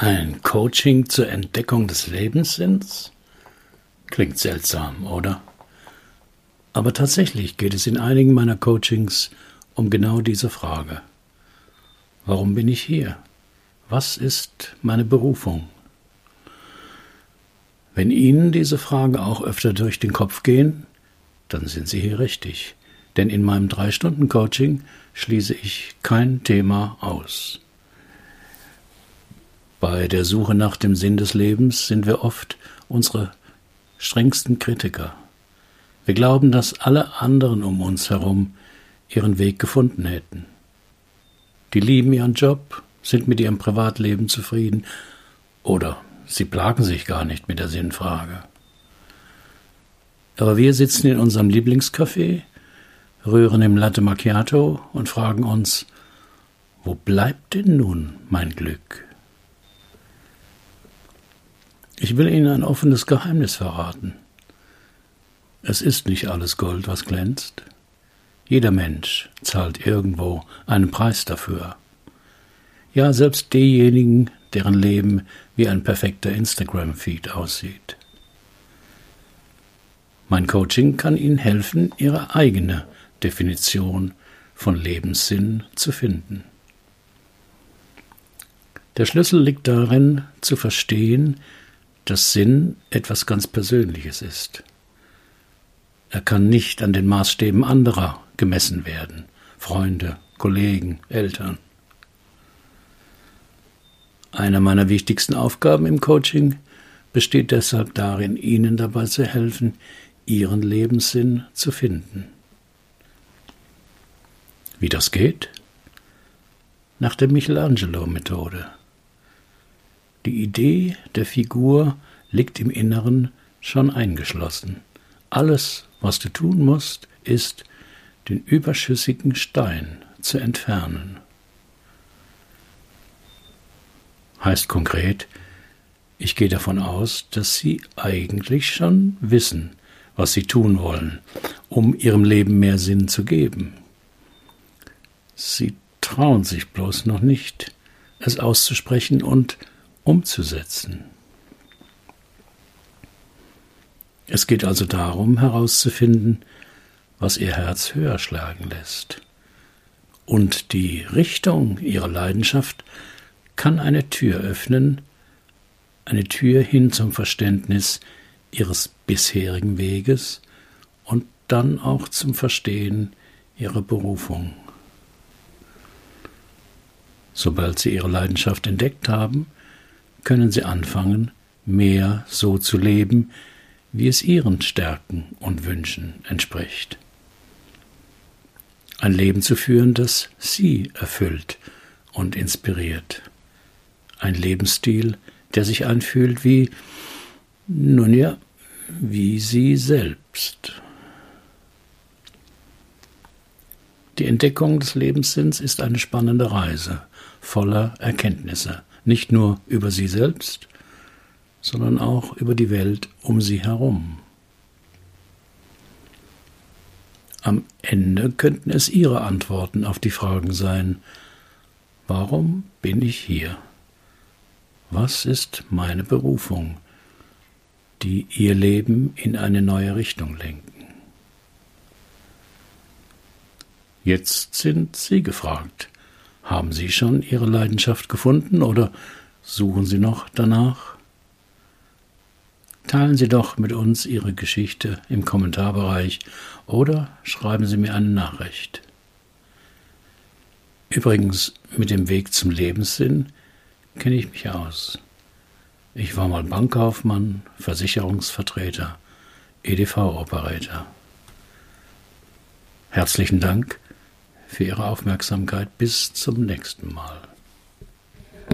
Ein Coaching zur Entdeckung des Lebenssinns? Klingt seltsam, oder? Aber tatsächlich geht es in einigen meiner Coachings um genau diese Frage. Warum bin ich hier? Was ist meine Berufung? Wenn Ihnen diese Fragen auch öfter durch den Kopf gehen, dann sind Sie hier richtig. Denn in meinem Drei-Stunden-Coaching schließe ich kein Thema aus. Bei der Suche nach dem Sinn des Lebens sind wir oft unsere strengsten Kritiker. Wir glauben, dass alle anderen um uns herum ihren Weg gefunden hätten. Die lieben ihren Job, sind mit ihrem Privatleben zufrieden oder sie plagen sich gar nicht mit der Sinnfrage. Aber wir sitzen in unserem Lieblingscafé, rühren im Latte Macchiato und fragen uns, wo bleibt denn nun mein Glück? Ich will Ihnen ein offenes Geheimnis verraten. Es ist nicht alles Gold, was glänzt. Jeder Mensch zahlt irgendwo einen Preis dafür. Ja, selbst diejenigen, deren Leben wie ein perfekter Instagram-Feed aussieht. Mein Coaching kann Ihnen helfen, Ihre eigene Definition von Lebenssinn zu finden. Der Schlüssel liegt darin, zu verstehen, dass Sinn etwas ganz Persönliches ist. Er kann nicht an den Maßstäben anderer gemessen werden, Freunde, Kollegen, Eltern. Eine meiner wichtigsten Aufgaben im Coaching besteht deshalb darin, Ihnen dabei zu helfen, Ihren Lebenssinn zu finden. Wie das geht? Nach der Michelangelo-Methode. Die Idee der Figur liegt im Inneren schon eingeschlossen. Alles, was du tun musst, ist, den überschüssigen Stein zu entfernen. Heißt konkret, ich gehe davon aus, dass Sie eigentlich schon wissen, was Sie tun wollen, um Ihrem Leben mehr Sinn zu geben. Sie trauen sich bloß noch nicht, es auszusprechen und umzusetzen. Es geht also darum herauszufinden, was ihr Herz höher schlagen lässt. Und die Richtung ihrer Leidenschaft kann eine Tür öffnen, eine Tür hin zum Verständnis ihres bisherigen Weges und dann auch zum Verstehen ihrer Berufung. Sobald sie ihre Leidenschaft entdeckt haben, können sie anfangen, mehr so zu leben, wie es ihren Stärken und Wünschen entspricht. Ein Leben zu führen, das sie erfüllt und inspiriert. Ein Lebensstil, der sich anfühlt wie, nun ja, wie sie selbst. Die Entdeckung des Lebenssinns ist eine spannende Reise voller Erkenntnisse nicht nur über sie selbst, sondern auch über die Welt um sie herum. Am Ende könnten es ihre Antworten auf die Fragen sein, warum bin ich hier? Was ist meine Berufung, die ihr Leben in eine neue Richtung lenken? Jetzt sind Sie gefragt. Haben Sie schon Ihre Leidenschaft gefunden oder suchen Sie noch danach? Teilen Sie doch mit uns Ihre Geschichte im Kommentarbereich oder schreiben Sie mir eine Nachricht. Übrigens, mit dem Weg zum Lebenssinn kenne ich mich aus. Ich war mal Bankkaufmann, Versicherungsvertreter, EDV-Operator. Herzlichen Dank für Ihre Aufmerksamkeit. Bis zum nächsten Mal.